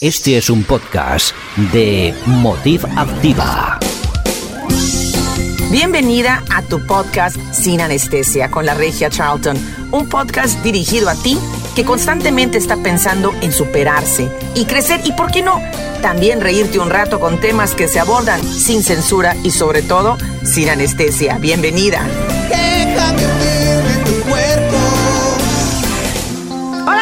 Este es un podcast de Motiv Activa. Bienvenida a tu podcast Sin Anestesia con la Regia Charlton, un podcast dirigido a ti que constantemente está pensando en superarse y crecer y, ¿por qué no?, también reírte un rato con temas que se abordan sin censura y sobre todo sin anestesia. Bienvenida.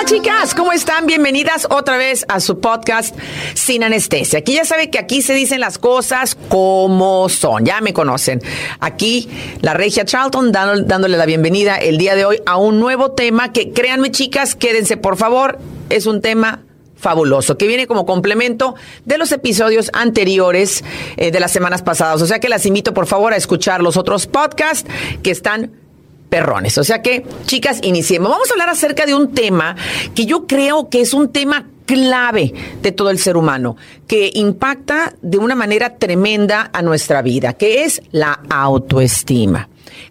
Chicas, ¿cómo están? Bienvenidas otra vez a su podcast Sin Anestesia. Aquí ya sabe que aquí se dicen las cosas como son, ya me conocen. Aquí la regia Charlton dándole la bienvenida el día de hoy a un nuevo tema que créanme chicas, quédense por favor, es un tema fabuloso, que viene como complemento de los episodios anteriores eh, de las semanas pasadas. O sea que las invito por favor a escuchar los otros podcasts que están perrones. O sea que, chicas, iniciemos. Vamos a hablar acerca de un tema que yo creo que es un tema clave de todo el ser humano, que impacta de una manera tremenda a nuestra vida, que es la autoestima.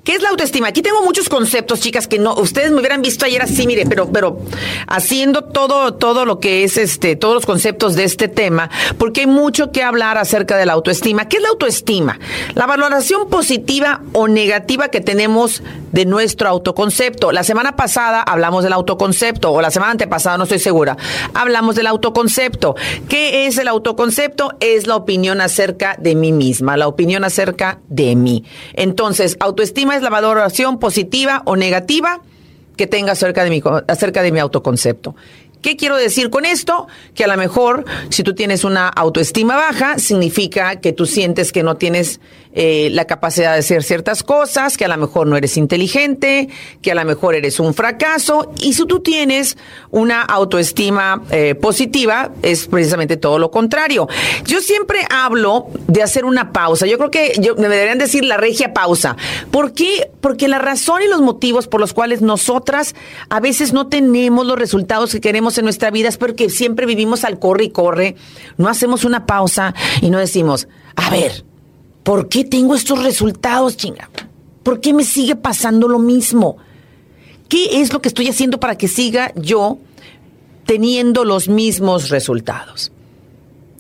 ¿Qué es la autoestima? Aquí tengo muchos conceptos, chicas, que no, ustedes me hubieran visto ayer así, mire, pero, pero haciendo todo, todo lo que es este, todos los conceptos de este tema, porque hay mucho que hablar acerca de la autoestima. ¿Qué es la autoestima? La valoración positiva o negativa que tenemos de nuestro autoconcepto. La semana pasada hablamos del autoconcepto, o la semana antepasada, no estoy segura, hablamos del autoconcepto. ¿Qué es el autoconcepto? Es la opinión acerca de mí misma, la opinión acerca de mí. Entonces, autoestima es la valoración positiva o negativa que tenga acerca de mi, acerca de mi autoconcepto. ¿Qué quiero decir con esto? Que a lo mejor si tú tienes una autoestima baja, significa que tú sientes que no tienes eh, la capacidad de hacer ciertas cosas, que a lo mejor no eres inteligente, que a lo mejor eres un fracaso. Y si tú tienes una autoestima eh, positiva, es precisamente todo lo contrario. Yo siempre hablo de hacer una pausa. Yo creo que me deberían decir la regia pausa. ¿Por qué? Porque la razón y los motivos por los cuales nosotras a veces no tenemos los resultados que queremos en nuestra vida es porque siempre vivimos al corre y corre. No hacemos una pausa y no decimos, a ver, ¿Por qué tengo estos resultados, chinga? ¿Por qué me sigue pasando lo mismo? ¿Qué es lo que estoy haciendo para que siga yo teniendo los mismos resultados?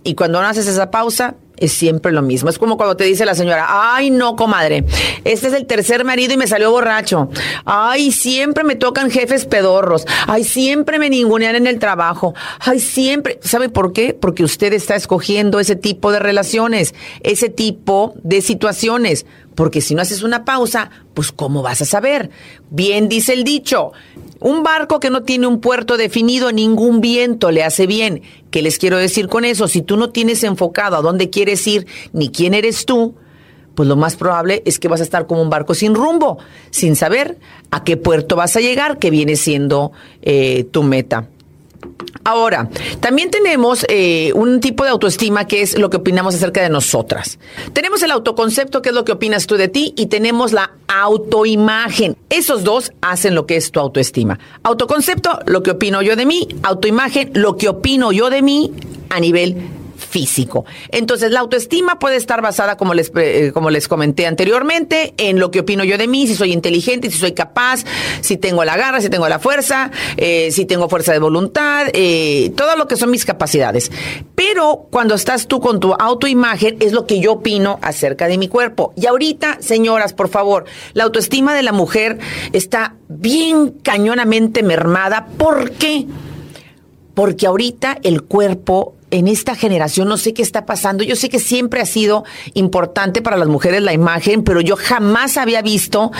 Y cuando no haces esa pausa, es siempre lo mismo. Es como cuando te dice la señora, ay no, comadre, este es el tercer marido y me salió borracho. Ay, siempre me tocan jefes pedorros. Ay, siempre me ningunean en el trabajo. Ay, siempre. ¿Sabe por qué? Porque usted está escogiendo ese tipo de relaciones, ese tipo de situaciones. Porque si no haces una pausa, pues ¿cómo vas a saber? Bien dice el dicho, un barco que no tiene un puerto definido, ningún viento le hace bien. ¿Qué les quiero decir con eso? Si tú no tienes enfocado a dónde quieres ir ni quién eres tú, pues lo más probable es que vas a estar como un barco sin rumbo, sin saber a qué puerto vas a llegar, que viene siendo eh, tu meta. Ahora, también tenemos eh, un tipo de autoestima que es lo que opinamos acerca de nosotras. Tenemos el autoconcepto, que es lo que opinas tú de ti, y tenemos la autoimagen. Esos dos hacen lo que es tu autoestima. Autoconcepto, lo que opino yo de mí, autoimagen, lo que opino yo de mí a nivel físico. Entonces, la autoestima puede estar basada, como les, eh, como les comenté anteriormente, en lo que opino yo de mí, si soy inteligente, si soy capaz, si tengo la garra, si tengo la fuerza, eh, si tengo fuerza de voluntad, eh, todo lo que son mis capacidades. Pero cuando estás tú con tu autoimagen, es lo que yo opino acerca de mi cuerpo. Y ahorita, señoras, por favor, la autoestima de la mujer está bien cañonamente mermada. ¿Por qué? Porque ahorita el cuerpo en esta generación, no sé qué está pasando. Yo sé que siempre ha sido importante para las mujeres la imagen, pero yo jamás había visto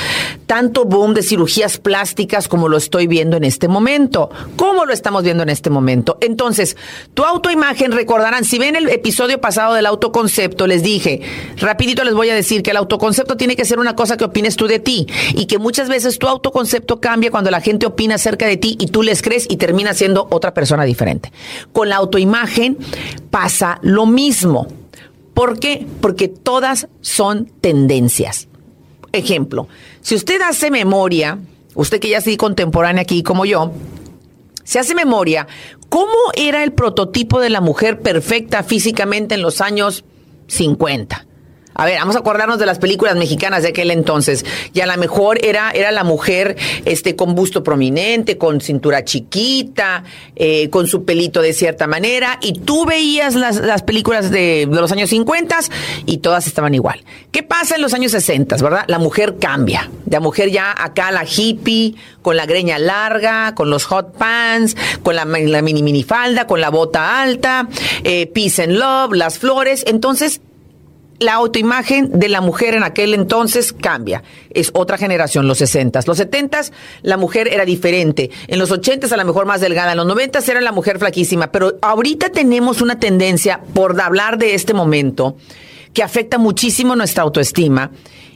tanto boom de cirugías plásticas como lo estoy viendo en este momento. ¿Cómo lo estamos viendo en este momento? Entonces, tu autoimagen, recordarán, si ven el episodio pasado del autoconcepto, les dije, rapidito les voy a decir que el autoconcepto tiene que ser una cosa que opines tú de ti y que muchas veces tu autoconcepto cambia cuando la gente opina acerca de ti y tú les crees y termina siendo otra persona diferente. Con la autoimagen, pasa lo mismo. ¿Por qué? Porque todas son tendencias. Ejemplo, si usted hace memoria, usted que ya es contemporánea aquí como yo, se hace memoria, ¿cómo era el prototipo de la mujer perfecta físicamente en los años 50? A ver, vamos a acordarnos de las películas mexicanas de aquel entonces. Y a lo mejor era, era la mujer este, con busto prominente, con cintura chiquita, eh, con su pelito de cierta manera. Y tú veías las, las películas de, los años 50 y todas estaban igual. ¿Qué pasa en los años 60, verdad? La mujer cambia. La mujer ya acá la hippie, con la greña larga, con los hot pants, con la, la mini minifalda, con la bota alta, eh, peace and love, las flores. Entonces, la autoimagen de la mujer en aquel entonces cambia. Es otra generación, los 60. Los 70 la mujer era diferente. En los 80 a lo mejor más delgada. En los 90 era la mujer flaquísima. Pero ahorita tenemos una tendencia, por hablar de este momento, que afecta muchísimo nuestra autoestima.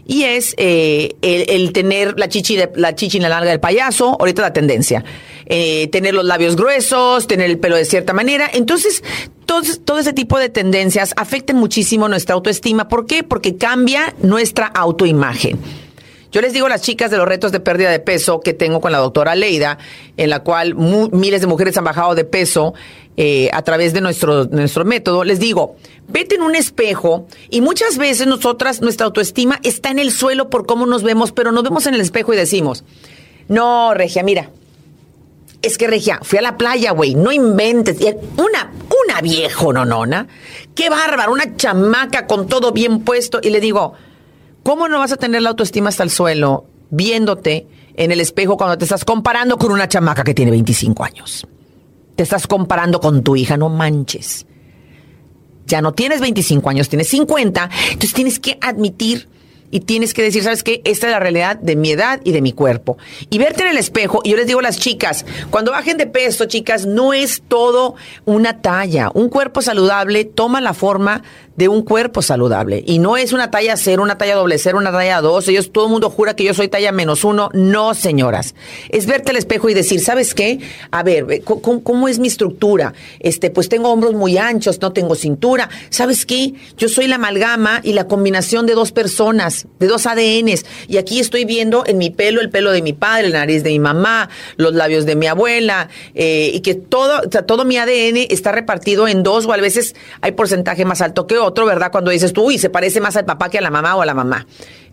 Y es eh, el, tener la chichi, de, la chichi en la larga del payaso, ahorita la tendencia. Eh, tener los labios gruesos, tener el pelo de cierta manera. Entonces, todo, ese tipo de tendencias afectan muchísimo nuestra autoestima. ¿Por qué? Porque cambia nuestra autoimagen. Yo les digo a las chicas de los retos de pérdida de peso que tengo con la doctora Leida, en la cual miles de mujeres han bajado de peso eh, a través de nuestro, nuestro método, les digo, vete en un espejo y muchas veces nosotras, nuestra autoestima está en el suelo por cómo nos vemos, pero nos vemos en el espejo y decimos, no, Regia, mira, es que Regia, fui a la playa, güey, no inventes. Una, una viejo nonona, qué bárbaro, una chamaca con todo bien puesto. Y le digo, ¿cómo no vas a tener la autoestima hasta el suelo viéndote en el espejo cuando te estás comparando con una chamaca que tiene 25 años? Te estás comparando con tu hija, no manches. Ya no tienes 25 años, tienes 50, entonces tienes que admitir y tienes que decir, ¿sabes qué? Esta es la realidad de mi edad y de mi cuerpo. Y verte en el espejo, y yo les digo a las chicas, cuando bajen de peso, chicas, no es todo una talla. Un cuerpo saludable toma la forma de un cuerpo saludable. Y no es una talla cero, una talla doble cero, una talla dos. Ellos, todo el mundo jura que yo soy talla menos uno. No, señoras. Es verte al espejo y decir, ¿sabes qué? A ver, ¿cómo, es mi estructura? Este, pues tengo hombros muy anchos, no tengo cintura. ¿Sabes qué? Yo soy la amalgama y la combinación de dos personas, de dos ADNs. Y aquí estoy viendo en mi pelo el pelo de mi padre, la nariz de mi mamá, los labios de mi abuela, eh, y que todo, o sea, todo mi ADN está repartido en dos o a veces hay porcentaje más alto que otro, ¿verdad? Cuando dices tú, uy, se parece más al papá que a la mamá o a la mamá.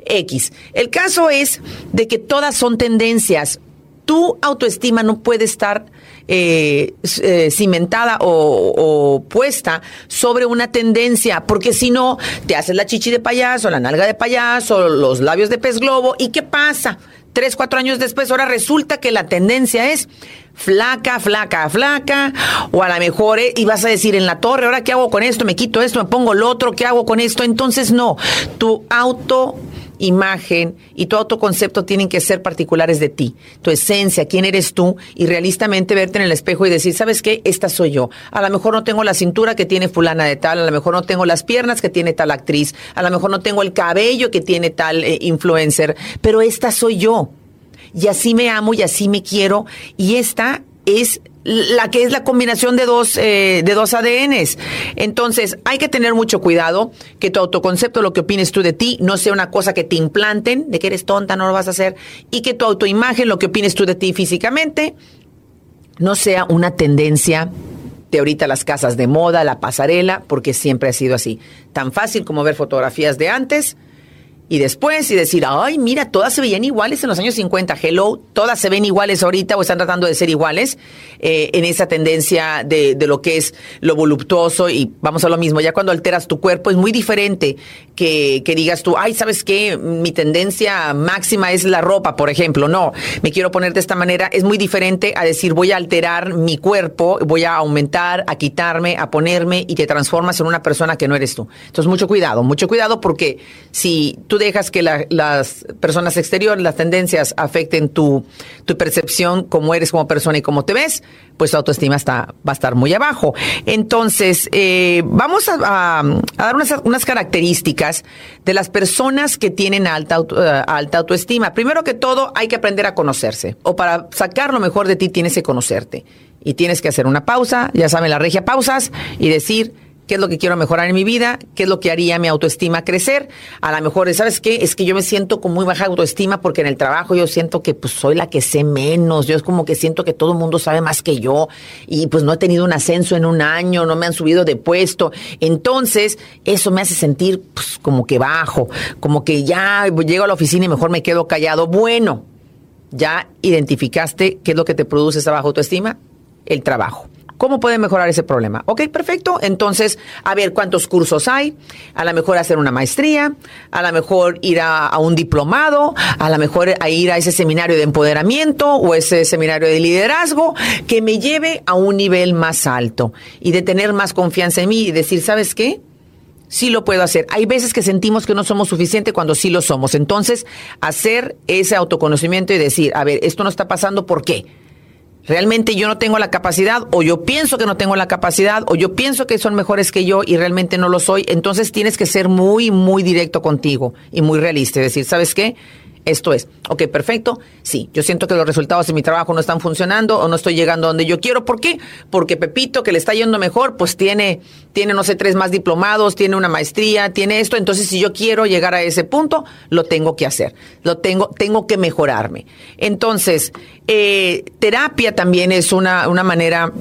X. El caso es de que todas son tendencias. Tu autoestima no puede estar eh, eh, cimentada o, puesta sobre una tendencia, porque si no, te haces la chichi de payaso, la nalga de payaso, los labios de pez globo, ¿y qué pasa? Tres, cuatro años después, ahora resulta que la tendencia es flaca, flaca, flaca, o a lo mejor, eh, y vas a decir en la torre, ahora qué hago con esto, me quito esto, me pongo lo otro, ¿qué hago con esto? Entonces no, tu auto imagen y tu autoconcepto tienen que ser particulares de ti, tu esencia, quién eres tú y realistamente verte en el espejo y decir, ¿sabes qué? Esta soy yo. A lo mejor no tengo la cintura que tiene fulana de tal, a lo mejor no tengo las piernas que tiene tal actriz, a lo mejor no tengo el cabello que tiene tal eh, influencer, pero esta soy yo y así me amo y así me quiero y esta es la que es la combinación de dos, eh, de dos ADNs. Entonces, hay que tener mucho cuidado que tu autoconcepto, lo que opines tú de ti, no sea una cosa que te implanten, de que eres tonta, no lo vas a hacer, y que tu autoimagen, lo que opines tú de ti físicamente, no sea una tendencia de ahorita las casas de moda, la pasarela, porque siempre ha sido así. Tan fácil como ver fotografías de antes, y después y decir, ay, mira, todas se veían iguales en los años 50, hello, todas se ven iguales ahorita o están tratando de ser iguales eh, en esa tendencia de, de, lo que es lo voluptuoso y vamos a lo mismo, ya cuando alteras tu cuerpo es muy diferente que, que digas tú, ay, ¿sabes qué? Mi tendencia máxima es la ropa, por ejemplo, no, me quiero poner de esta manera, es muy diferente a decir, voy a alterar mi cuerpo, voy a aumentar, a quitarme, a ponerme y te transformas en una persona que no eres tú. Entonces, mucho cuidado, mucho cuidado porque si tú dejas que las personas exteriores, las tendencias afecten tu, tu percepción, cómo eres como persona y cómo te ves, pues tu autoestima está, va a estar muy abajo. Entonces, eh, vamos a, dar unas, unas, características de las personas que tienen alta, uh, alta autoestima. Primero que todo, hay que aprender a conocerse. O para sacar lo mejor de ti, tienes que conocerte. Y tienes que hacer una pausa, ya saben, la regia pausas, y decir, qué es lo que quiero mejorar en mi vida, qué es lo que haría mi autoestima crecer. A lo mejor, ¿sabes qué? Es que yo me siento con muy baja autoestima porque en el trabajo yo siento que pues soy la que sé menos, yo es como que siento que todo el mundo sabe más que yo y pues no he tenido un ascenso en un año, no me han subido de puesto. Entonces, eso me hace sentir pues como que bajo, como que ya llego a la oficina y mejor me quedo callado. Bueno, ya identificaste qué es lo que te produce esa baja autoestima, el trabajo. ¿Cómo puede mejorar ese problema? Ok, perfecto. Entonces, a ver cuántos cursos hay. A lo mejor hacer una maestría, a lo mejor ir a, un diplomado, a lo mejor ir a ese seminario de empoderamiento o ese seminario de liderazgo que me lleve a un nivel más alto y de tener más confianza en mí y decir, ¿sabes qué? sí lo puedo hacer. Hay veces que sentimos que no somos suficientes cuando sí lo somos. Entonces, hacer ese autoconocimiento y decir, a ver, esto no está pasando, ¿por qué? Realmente yo no tengo la capacidad o yo pienso que no tengo la capacidad o yo pienso que son mejores que yo y realmente no lo soy, entonces tienes que ser muy, muy directo contigo y muy realista. Es decir, ¿sabes qué? Esto es, ok, perfecto. Sí, yo siento que los resultados de mi trabajo no están funcionando o no estoy llegando donde yo quiero. ¿Por qué? Porque Pepito, que le está yendo mejor, pues tiene, tiene, no sé, tres más diplomados, tiene una maestría, tiene esto. Entonces, si yo quiero llegar a ese punto, lo tengo que hacer. Lo tengo, tengo que mejorarme. Entonces, eh, terapia también es una, una manera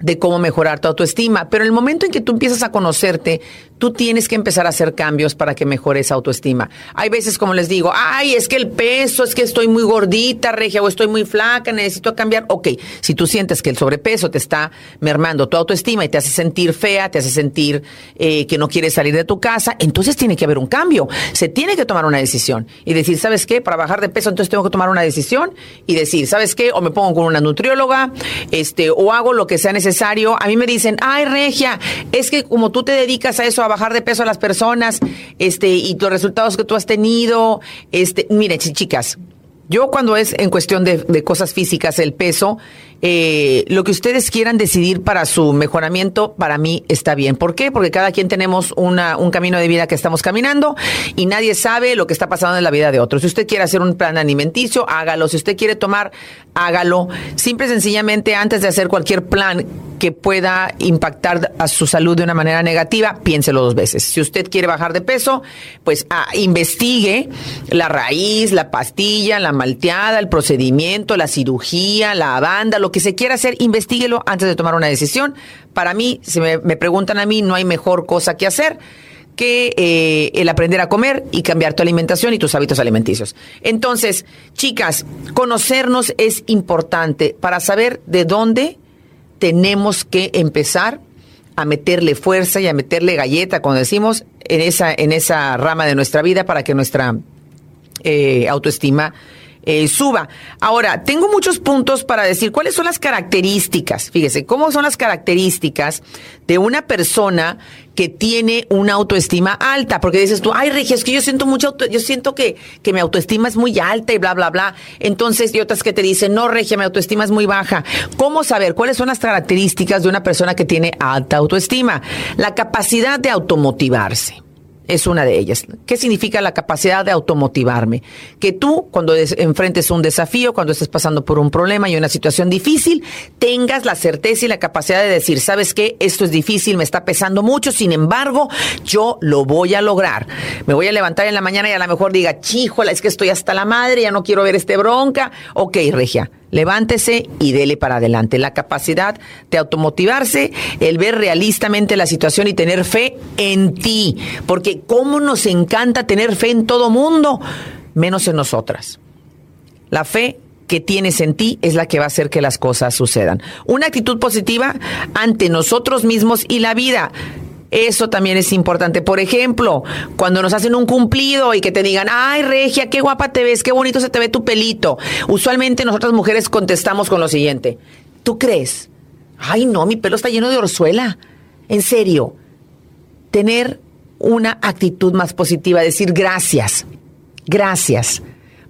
de cómo mejorar tu autoestima. Pero el momento en que tú empiezas a conocerte, tú tienes que empezar a hacer cambios para que mejore esa autoestima. Hay veces, como les digo, ay, es que el peso, es que estoy muy gordita, regia, o estoy muy flaca, necesito cambiar. Ok, si tú sientes que el sobrepeso te está mermando tu autoestima y te hace sentir fea, te hace sentir eh, que no quieres salir de tu casa, entonces tiene que haber un cambio. Se tiene que tomar una decisión y decir, ¿sabes qué? Para bajar de peso, entonces tengo que tomar una decisión y decir, ¿sabes qué? O me pongo con una nutrióloga, este, o hago lo que sea necesario a mí me dicen, ay, Regia, es que como tú te dedicas a eso, a bajar de peso a las personas, este, y los resultados que tú has tenido, este, miren, chicas, yo cuando es en cuestión de cosas físicas, el peso, eh, lo que ustedes quieran decidir para su mejoramiento, para mí está bien. ¿Por qué? Porque cada quien tenemos una, un camino de vida que estamos caminando y nadie sabe lo que está pasando en la vida de otro. Si usted quiere hacer un plan alimenticio, hágalo. Si usted quiere tomar, hágalo. Simple y sencillamente, antes de hacer cualquier plan que pueda impactar a su salud de una manera negativa, piénselo dos veces. Si usted quiere bajar de peso, pues ah, investigue la raíz, la pastilla, la malteada, el procedimiento, la cirugía, la banda, lo que se quiera hacer, investiguelo antes de tomar una decisión. Para mí, si me, preguntan a mí, no hay mejor cosa que hacer que eh, el aprender a comer y cambiar tu alimentación y tus hábitos alimenticios. Entonces, chicas, conocernos es importante para saber de dónde tenemos que empezar a meterle fuerza y a meterle galleta, como decimos, en esa, en esa rama de nuestra vida para que nuestra eh, autoestima eh, suba. Ahora, tengo muchos puntos para decir cuáles son las características, fíjese, cómo son las características de una persona que tiene una autoestima alta, porque dices tú, ay, Regia, es que yo siento mucho, yo siento que, que mi autoestima es muy alta y bla, bla, bla. Entonces, y otras que te dicen, no, Regia, mi autoestima es muy baja. ¿Cómo saber cuáles son las características de una persona que tiene alta autoestima? La capacidad de automotivarse es una de ellas. ¿Qué significa la capacidad de automotivarme? Que tú, cuando enfrentes un desafío, cuando estés pasando por un problema y una situación difícil, tengas la certeza y la capacidad de decir, ¿sabes qué? Esto es difícil, me está pesando mucho, sin embargo, yo lo voy a lograr. Me voy a levantar en la mañana y a lo mejor diga, chíjola, es que estoy hasta la madre, ya no quiero ver este bronca. Ok, Regia, Levántese y dele para adelante. La capacidad de automotivarse, el ver realistamente la situación y tener fe en ti. Porque cómo nos encanta tener fe en todo mundo, menos en nosotras. La fe que tienes en ti es la que va a hacer que las cosas sucedan. Una actitud positiva ante nosotros mismos y la vida. Eso también es importante. Por ejemplo, cuando nos hacen un cumplido y que te digan, ay, Regia, qué guapa te ves, qué bonito se te ve tu pelito. Usualmente nosotras mujeres contestamos con lo siguiente. ¿Tú crees? Ay, no, mi pelo está lleno de orzuela. En serio, tener una actitud más positiva, decir gracias, gracias.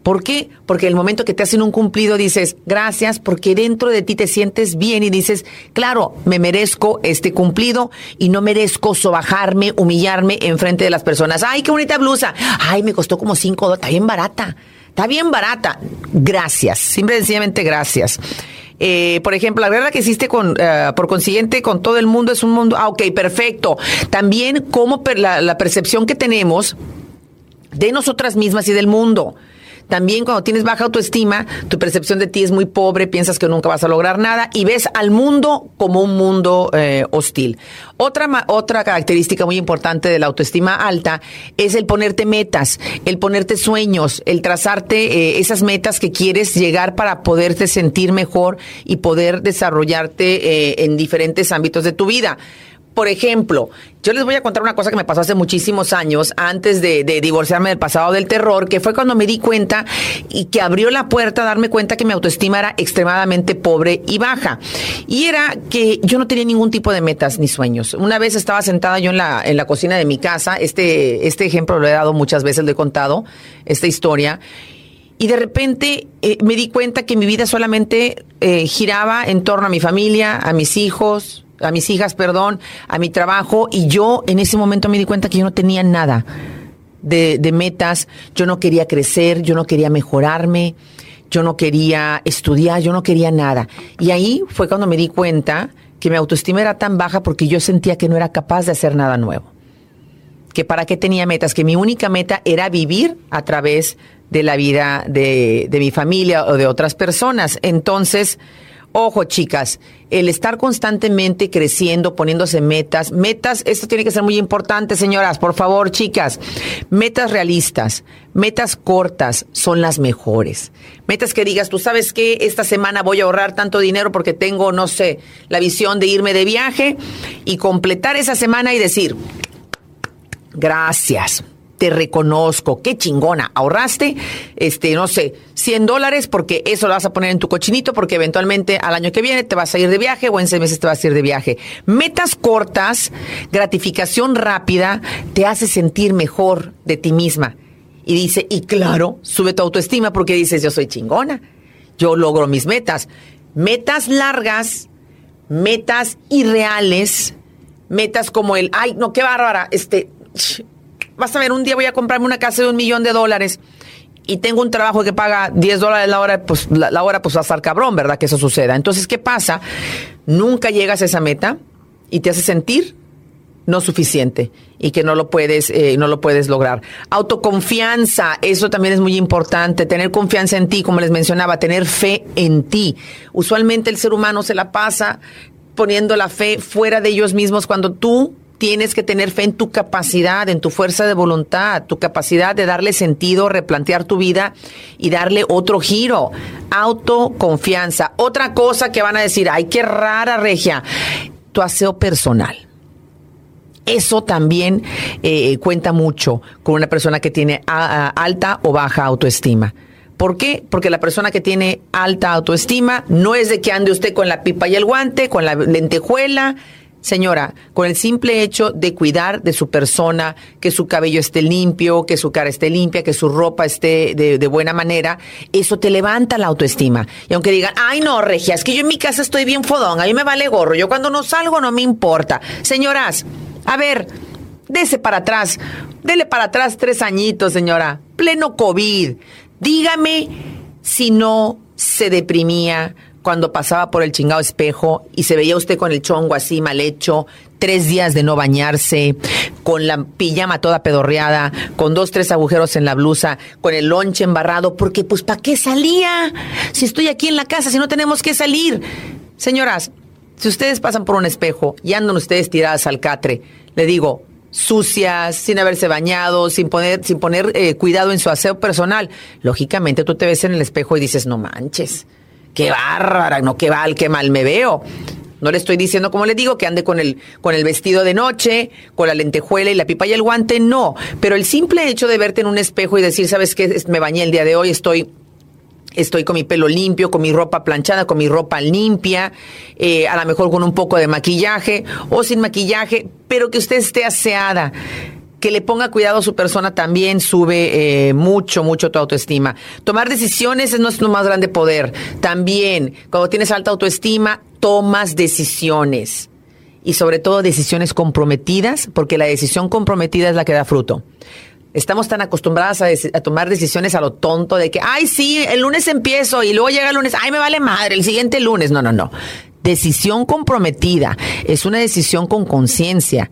¿Por qué? Porque el momento que te hacen un cumplido dices, gracias, porque dentro de ti te sientes bien y dices, claro, me merezco este cumplido y no merezco sobajarme, humillarme en frente de las personas. Ay, qué bonita blusa. Ay, me costó como cinco dólares, está bien barata. Está bien barata. Gracias, simple sencillamente gracias. Eh, por ejemplo, la guerra que existe con, eh, por consiguiente con todo el mundo es un mundo, ah, ok, perfecto. También como la, la percepción que tenemos de nosotras mismas y del mundo. También cuando tienes baja autoestima, tu percepción de ti es muy pobre, piensas que nunca vas a lograr nada y ves al mundo como un mundo eh, hostil. Otra, otra característica muy importante de la autoestima alta es el ponerte metas, el ponerte sueños, el trazarte eh, esas metas que quieres llegar para poderte sentir mejor y poder desarrollarte eh, en diferentes ámbitos de tu vida. Por ejemplo, yo les voy a contar una cosa que me pasó hace muchísimos años, antes de, divorciarme del pasado del terror, que fue cuando me di cuenta y que abrió la puerta a darme cuenta que mi autoestima era extremadamente pobre y baja. Y era que yo no tenía ningún tipo de metas ni sueños. Una vez estaba sentada yo en la, en la cocina de mi casa, este, este ejemplo lo he dado muchas veces, lo he contado, esta historia. Y de repente eh, me di cuenta que mi vida solamente eh, giraba en torno a mi familia, a mis hijos, a mis hijas, perdón, a mi trabajo y yo en ese momento me di cuenta que yo no tenía nada de, de metas, yo no quería crecer, yo no quería mejorarme, yo no quería estudiar, yo no quería nada. Y ahí fue cuando me di cuenta que mi autoestima era tan baja porque yo sentía que no era capaz de hacer nada nuevo. Que para qué tenía metas, que mi única meta era vivir a través de la vida de, de mi familia o de otras personas. Entonces, Ojo, chicas, el estar constantemente creciendo, poniéndose metas, metas, esto tiene que ser muy importante, señoras, por favor, chicas, metas realistas, metas cortas son las mejores. Metas que digas, tú sabes que esta semana voy a ahorrar tanto dinero porque tengo, no sé, la visión de irme de viaje y completar esa semana y decir, gracias te reconozco, qué chingona, ahorraste, este, no sé, 100 dólares porque eso lo vas a poner en tu cochinito porque eventualmente al año que viene te vas a ir de viaje o en seis meses te vas a ir de viaje. Metas cortas, gratificación rápida, te hace sentir mejor de ti misma. Y dice, y claro, sube tu autoestima porque dices, yo soy chingona, yo logro mis metas. Metas largas, metas irreales, metas como el, ay, no, qué bárbara, este, vas a ver, un día voy a comprarme una casa de un millón de dólares y tengo un trabajo que paga 10 dólares la hora, pues la, hora pues va a estar cabrón, ¿verdad? Que eso suceda. Entonces, ¿qué pasa? Nunca llegas a esa meta y te hace sentir no suficiente y que no lo puedes eh, no lo puedes lograr. Autoconfianza, eso también es muy importante, tener confianza en ti, como les mencionaba, tener fe en ti. Usualmente el ser humano se la pasa poniendo la fe fuera de ellos mismos cuando tú tienes que tener fe en tu capacidad, en tu fuerza de voluntad, tu capacidad de darle sentido, replantear tu vida y darle otro giro. Autoconfianza. Otra cosa que van a decir, ay, qué rara regia, tu aseo personal. Eso también eh, cuenta mucho con una persona que tiene alta o baja autoestima. ¿Por qué? Porque la persona que tiene alta autoestima no es de que ande usted con la pipa y el guante, con la lentejuela, Señora, con el simple hecho de cuidar de su persona, que su cabello esté limpio, que su cara esté limpia, que su ropa esté de, buena manera, eso te levanta la autoestima. Y aunque digan, ay no, Regia, es que yo en mi casa estoy bien fodón, a mí me vale gorro, yo cuando no salgo no me importa. Señoras, a ver, dese para atrás, dele para atrás tres añitos, señora, pleno COVID. Dígame si no se deprimía, cuando pasaba por el chingado espejo y se veía usted con el chongo así mal hecho, tres días de no bañarse, con la pijama toda pedorreada, con dos, tres agujeros en la blusa, con el lonche embarrado, porque pues ¿para qué salía? Si estoy aquí en la casa, si no tenemos que salir. Señoras, si ustedes pasan por un espejo y andan ustedes tiradas al catre, le digo, sucias, sin haberse bañado, sin poner, sin poner eh, cuidado en su aseo personal, lógicamente tú te ves en el espejo y dices, no manches qué bárbara, no qué mal, qué mal me veo. No le estoy diciendo, como le digo, que ande con el, con el vestido de noche, con la lentejuela y la pipa y el guante, no. Pero el simple hecho de verte en un espejo y decir, ¿sabes qué? Me bañé el día de hoy, estoy Estoy con mi pelo limpio, con mi ropa planchada, con mi ropa limpia, eh, a lo mejor con un poco de maquillaje o sin maquillaje, pero que usted esté aseada que le ponga cuidado a su persona también sube eh, mucho, mucho tu autoestima. Tomar decisiones es nuestro más grande poder. También, cuando tienes alta autoestima, tomas decisiones. Y sobre todo decisiones comprometidas, porque la decisión comprometida es la que da fruto. Estamos tan acostumbradas a, a, tomar decisiones a lo tonto de que, ay, sí, el lunes empiezo y luego llega el lunes, ay, me vale madre, el siguiente lunes. No, no, no. Decisión comprometida es una decisión con conciencia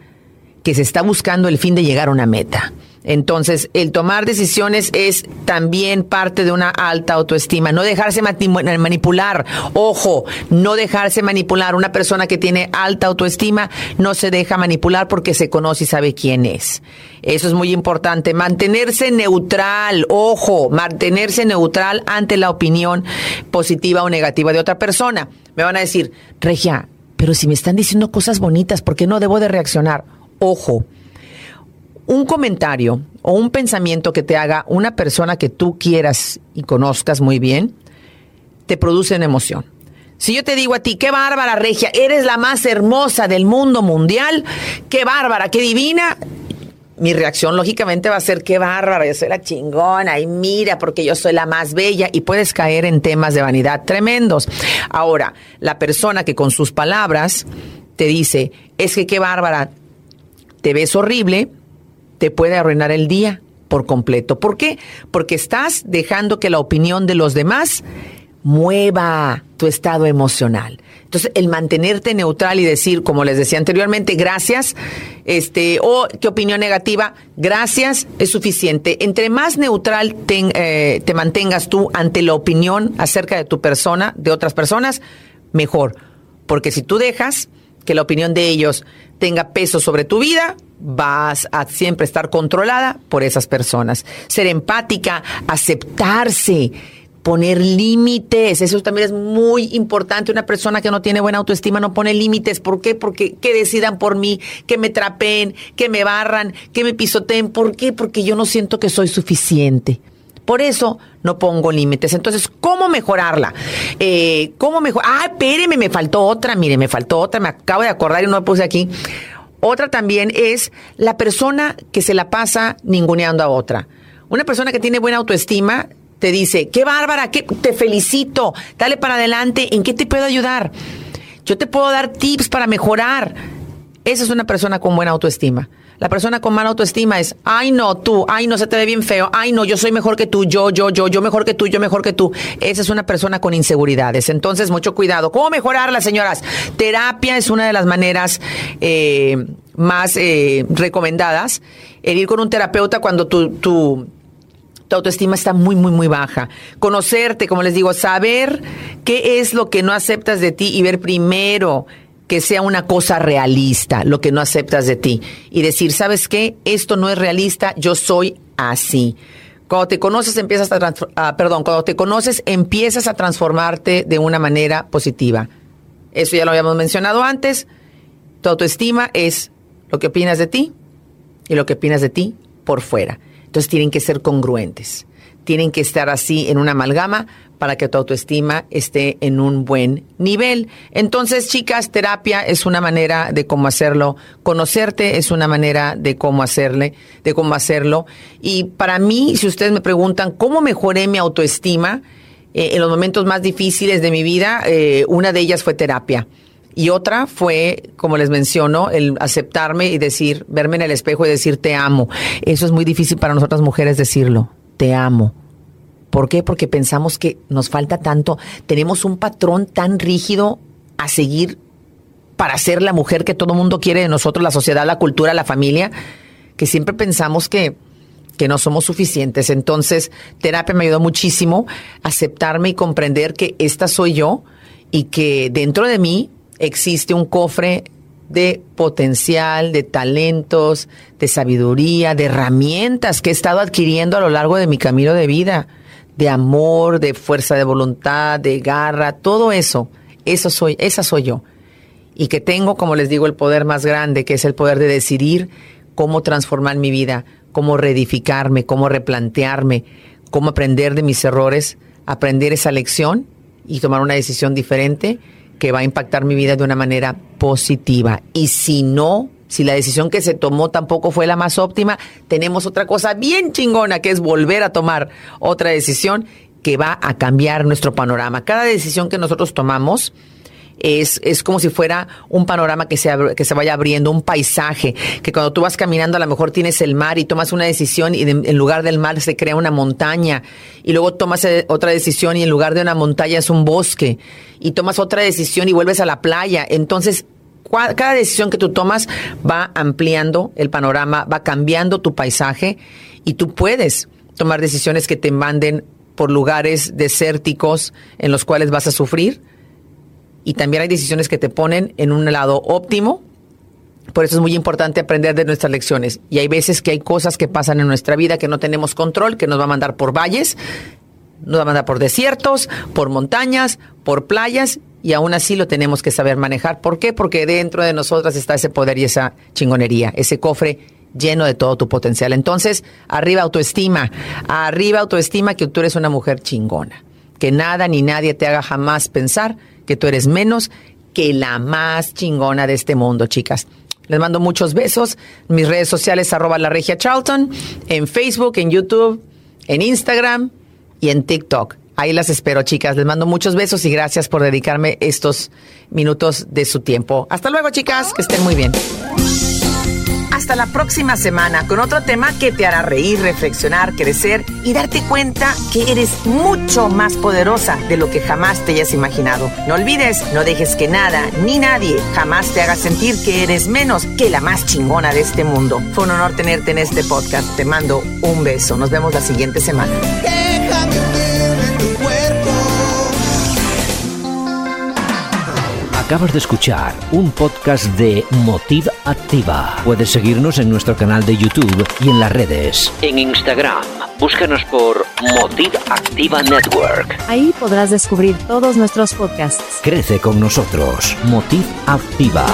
que se está buscando el fin de llegar a una meta. Entonces, el tomar decisiones es también parte de una alta autoestima. No dejarse manipular. Ojo, no dejarse manipular. Una persona que tiene alta autoestima no se deja manipular porque se conoce y sabe quién es. Eso es muy importante. Mantenerse neutral. Ojo, mantenerse neutral ante la opinión positiva o negativa de otra persona. Me van a decir, Regia, pero si me están diciendo cosas bonitas, ¿por qué no debo de reaccionar? Ojo un comentario o un pensamiento que te haga una persona que tú quieras y conozcas muy bien, te produce una emoción. Si yo te digo a ti, qué bárbara regia, eres la más hermosa del mundo mundial, qué bárbara, qué divina, mi reacción lógicamente va a ser qué bárbara, yo soy la chingona y mira porque yo soy la más bella y puedes caer en temas de vanidad tremendos. Ahora, la persona que con sus palabras te dice, es que qué bárbara, te ves horrible, te puede arruinar el día por completo. ¿Por qué? Porque estás dejando que la opinión de los demás mueva tu estado emocional. Entonces, el mantenerte neutral y decir, como les decía anteriormente, gracias, este, o qué opinión negativa, gracias, es suficiente. Entre más neutral eh, te mantengas tú ante la opinión acerca de tu persona, de otras personas, mejor. Porque si tú dejas que la opinión de ellos tenga peso sobre tu vida, vas a siempre estar controlada por esas personas. Ser empática, aceptarse, poner límites, eso también es muy importante. Una persona que no tiene buena autoestima no pone límites. ¿Por qué? Porque que decidan por mí, que me trapeen, que me barran, que me pisoteen. ¿Por qué? Porque yo no siento que soy suficiente. Por eso no pongo límites. Entonces, ¿cómo mejorarla? Eh, ¿Cómo mejor? Ah, espéreme, me faltó otra. Mire, me faltó otra. Me acabo de acordar y no la puse aquí. Otra también es la persona que se la pasa ninguneando a otra. Una persona que tiene buena autoestima te dice, qué bárbara, qué, te felicito, dale para adelante, ¿en qué te puedo ayudar? Yo te puedo dar tips para mejorar. Esa es una persona con buena autoestima. La persona con mala autoestima es, ay no, tú, ay no, se te ve bien feo, ay no, yo soy mejor que tú, yo, yo, yo, yo mejor que tú, yo mejor que tú. Esa es una persona con inseguridades. Entonces, mucho cuidado. ¿Cómo mejorarla, señoras? Terapia es una de las maneras eh, más eh, recomendadas. El ir con un terapeuta cuando tu, tu, tu autoestima está muy, muy, muy baja. Conocerte, como les digo, saber qué es lo que no aceptas de ti y ver primero que sea una cosa realista, lo que no aceptas de ti. Y decir, ¿sabes qué? Esto no es realista, yo soy así. Cuando te conoces, empiezas a ah, cuando te conoces, empiezas a transformarte de una manera positiva. Eso ya lo habíamos mencionado antes. Tu autoestima es lo que opinas de ti y lo que opinas de ti por fuera. Entonces tienen que ser congruentes. Tienen que estar así en una amalgama para que tu autoestima esté en un buen nivel. Entonces, chicas, terapia es una manera de cómo hacerlo, conocerte es una manera de cómo hacerle, de cómo hacerlo. Y para mí, si ustedes me preguntan cómo mejoré mi autoestima eh, en los momentos más difíciles de mi vida, eh, una de ellas fue terapia. Y otra fue, como les menciono, el aceptarme y decir, verme en el espejo y decir te amo. Eso es muy difícil para nosotras mujeres decirlo, te amo ¿Por qué? Porque pensamos que nos falta tanto, tenemos un patrón tan rígido a seguir para ser la mujer que todo mundo quiere de nosotros, la sociedad, la cultura, la familia, que siempre pensamos que, que no somos suficientes. Entonces, terapia me ayudó muchísimo a aceptarme y comprender que esta soy yo y que dentro de mí existe un cofre de potencial, de talentos, de sabiduría, de herramientas que he estado adquiriendo a lo largo de mi camino de vida de amor, de fuerza de voluntad, de garra, todo eso, eso soy, esa soy yo. Y que tengo, como les digo, el poder más grande, que es el poder de decidir cómo transformar mi vida, cómo reedificarme, cómo replantearme, cómo aprender de mis errores, aprender esa lección y tomar una decisión diferente que va a impactar mi vida de una manera positiva. Y si no si la decisión que se tomó tampoco fue la más óptima, tenemos otra cosa bien chingona que es volver a tomar otra decisión que va a cambiar nuestro panorama. Cada decisión que nosotros tomamos es, es como si fuera un panorama que se, que se vaya abriendo, un paisaje, que cuando tú vas caminando a lo mejor tienes el mar y tomas una decisión y en lugar del mar se crea una montaña y luego tomas eh, otra decisión y en lugar de una montaña es un bosque y tomas otra decisión y vuelves a la playa. Entonces, cada decisión que tú tomas va ampliando el panorama, va cambiando tu paisaje y tú puedes tomar decisiones que te manden por lugares desérticos en los cuales vas a sufrir y también hay decisiones que te ponen en un lado óptimo. Por eso es muy importante aprender de nuestras lecciones. Y hay veces que hay cosas que pasan en nuestra vida que no tenemos control, que nos va a mandar por valles, nos va a mandar por desiertos, por montañas, por playas, y aún así lo tenemos que saber manejar. ¿Por qué? Porque dentro de nosotras está ese poder y esa chingonería, ese cofre lleno de todo tu potencial. Entonces, arriba autoestima, arriba autoestima que tú eres una mujer chingona. Que nada ni nadie te haga jamás pensar que tú eres menos que la más chingona de este mundo, chicas. Les mando muchos besos. Mis redes sociales, arroba la regia Charlton, en Facebook, en YouTube, en Instagram y en TikTok. Ahí las espero, chicas. Les mando muchos besos y gracias por dedicarme estos minutos de su tiempo. Hasta luego, chicas. Que estén muy bien hasta la próxima semana con otro tema que te hará reír, reflexionar, crecer y darte cuenta que eres mucho más poderosa de lo que jamás te hayas imaginado. No olvides, no dejes que nada ni nadie jamás te haga sentir que eres menos que la más chingona de este mundo. Fue un honor tenerte en este podcast. Te mando un beso. Nos vemos la siguiente semana. Acabas de escuchar un podcast de Motiv Activa. Puedes seguirnos en nuestro canal de YouTube y en las redes. En Instagram, búscanos por Motiv Activa Network. Ahí podrás descubrir todos nuestros podcasts. Crece con nosotros. Motiv Activa.